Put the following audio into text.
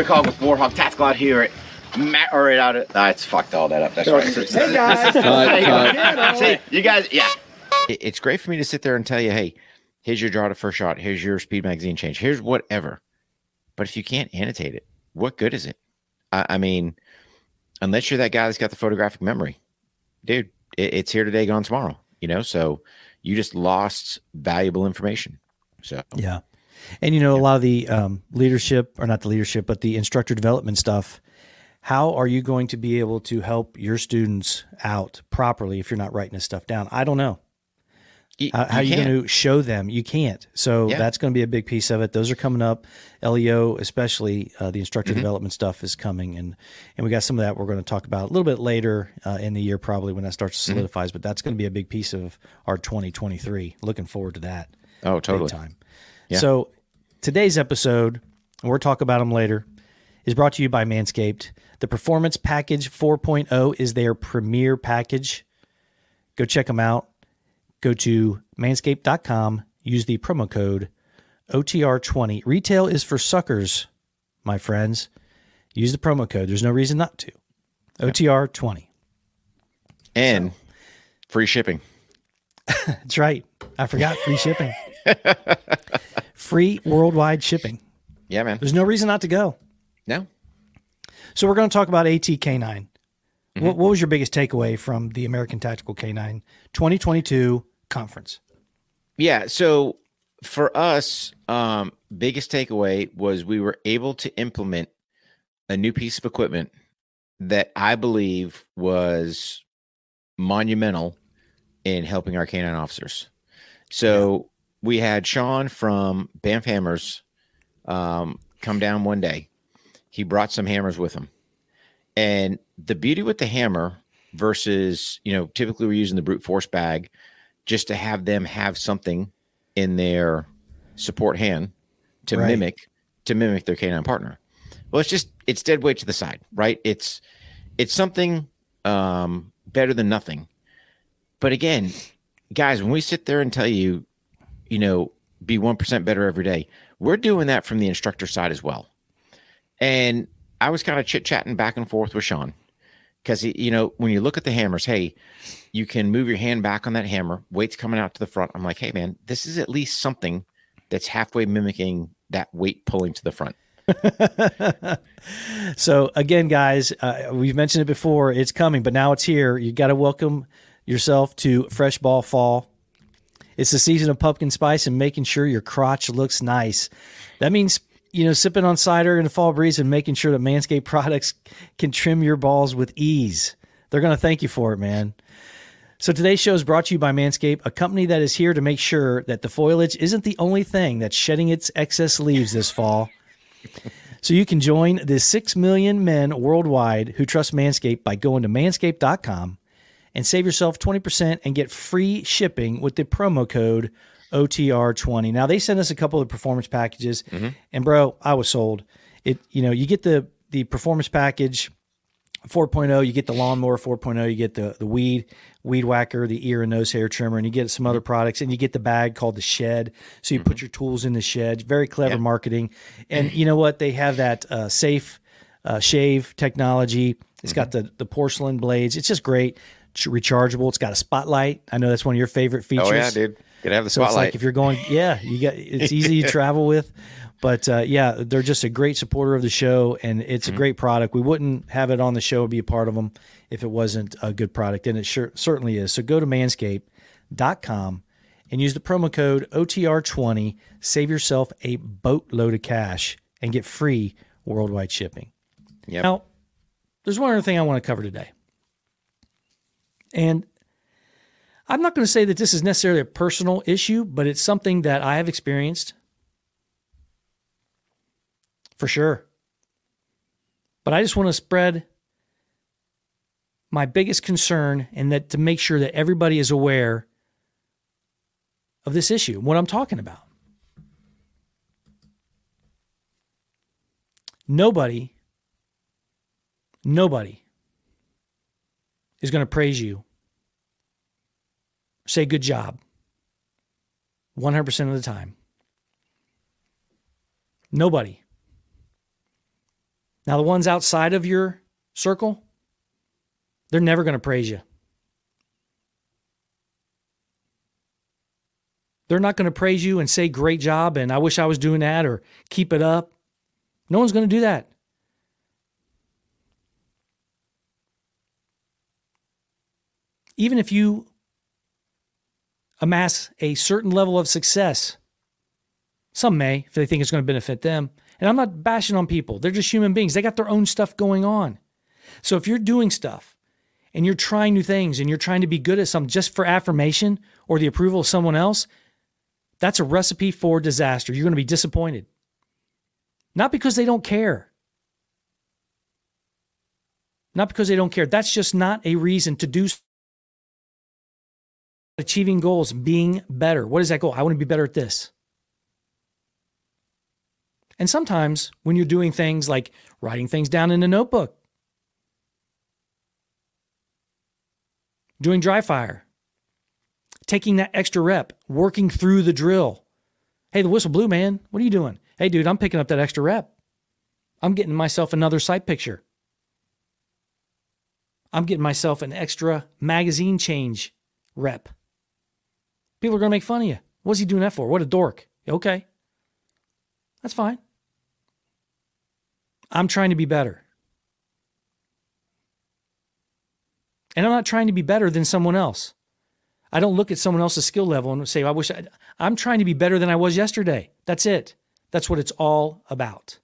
Rick Hogg with Warhawk Tactical out here at Matt or out at uh, it's fucked all that up. That's right. Hey guys. Cut, See, you guys, yeah. It's great for me to sit there and tell you, hey, here's your draw to first shot. Here's your speed magazine change. Here's whatever. But if you can't annotate it, what good is it? I, I mean, unless you're that guy that's got the photographic memory, dude, it, it's here today, gone tomorrow. You know, so you just lost valuable information. So Yeah. And you know, a lot of the um, leadership, or not the leadership, but the instructor development stuff. How are you going to be able to help your students out properly if you're not writing this stuff down? I don't know. y- How, how are you going to show them? You can't. So Yeah. that's going to be a big piece of it. Those are coming up. LEO, especially uh, the instructor Mm-hmm. development stuff, is coming, and and we got some of that we're going to talk about a little bit later uh, in the year, probably when that starts to Mm-hmm. solidifies. But that's going to be a big piece of our 2023. Looking forward to that. Oh, totally. time. Yeah. So today's episode, and we'll talk about them later, is brought to you by Manscaped. The Performance Package 4.0 is their premier package. Go check them out. Go to manscaped.com. Use the promo code OTR20. Retail is for suckers, my friends. Use the promo code. There's no reason not to. OTR20. And free shipping. That's right. I forgot free shipping. free worldwide shipping. Yeah, man. There's no reason not to go. No. So we're going to talk about ATK9. Mm-hmm. What, what was your biggest takeaway from the American Tactical K9 2022 conference? Yeah. So for us, um, biggest takeaway was we were able to implement a new piece of equipment that I believe was monumental in helping our canine officers. So we had Sean from Banff Hammers um, come down one day. He brought some hammers with him. And the beauty with the hammer versus, you know, typically we're using the brute force bag just to have them have something in their support hand to Right. mimic to mimic their canine partner. Well, it's just it's dead weight to the side, right? It's it's something um, better than nothing. But again, guys, when we sit there and tell you, you know, be one percent better every day, we're doing that from the instructor side as well. And I was kind of chit chatting back and forth with Sean because you know when you look at the hammers, hey, you can move your hand back on that hammer, weight's coming out to the front. I'm like, hey man, this is at least something that's halfway mimicking that weight pulling to the front. So again, guys, uh, we've mentioned it before. It's coming, but now it's here. You got to welcome yourself to Fresh Ball Fall. It's the season of pumpkin spice and making sure your crotch looks nice. That means you know sipping on cider in the fall breeze and making sure that Manscaped products can trim your balls with ease. They're going to thank you for it, man. So today's show is brought to you by Manscaped, a company that is here to make sure that the foliage isn't the only thing that's shedding its excess leaves this fall. So you can join the 6 million men worldwide who trust Manscaped by going to manscaped.com and save yourself 20% and get free shipping with the promo code OTR20. Now they sent us a couple of performance packages and bro, I was sold. It you know, you get the the performance package 4.0, you get the lawnmower 4.0, you get the the weed weed whacker, the ear and nose hair trimmer, and you get some other products, and you get the bag called the shed. So you put your tools in the shed. Very clever marketing, and you know what? They have that uh, safe uh, shave technology. It's got the the porcelain blades. It's just great. It's rechargeable. It's got a spotlight. I know that's one of your favorite features. Oh yeah, dude. Gotta have the spotlight. So it's like if you're going, yeah, you got it's easy to travel with. But uh, yeah, they're just a great supporter of the show, and it's Mm-hmm. a great product. We wouldn't have it on the show, be a part of them, if it wasn't a good product, and it sure certainly is. So go to manscaped.com and use the promo code OTR20. Save yourself a boatload of cash and get free worldwide shipping. Yep. Now, there's one other thing I want to cover today. And I'm not going to say that this is necessarily a personal issue, but it's something that I have experienced for sure. But I just want to spread my biggest concern and that to make sure that everybody is aware of this issue, what I'm talking about. Nobody, nobody is going to praise you, say good job 100% of the time. Nobody. Now, the ones outside of your circle, they're never going to praise you. They're not going to praise you and say, great job, and I wish I was doing that, or keep it up. No one's going to do that. Even if you amass a certain level of success, some may, if they think it's going to benefit them. And I'm not bashing on people, they're just human beings. They got their own stuff going on. So if you're doing stuff and you're trying new things and you're trying to be good at something just for affirmation or the approval of someone else, that's a recipe for disaster. You're going to be disappointed. Not because they don't care. Not because they don't care. That's just not a reason to do achieving goals, being better. What is that goal? I want to be better at this. And sometimes when you're doing things like writing things down in a notebook, doing dry fire, taking that extra rep, working through the drill. Hey, the whistle blew, man. What are you doing? Hey, dude, I'm picking up that extra rep. I'm getting myself another sight picture. I'm getting myself an extra magazine change rep. People are going to make fun of you. What's he doing that for? What a dork. Okay. That's fine. I'm trying to be better. And I'm not trying to be better than someone else. I don't look at someone else's skill level and say, I wish I, I'm trying to be better than I was yesterday. That's it. That's what it's all about.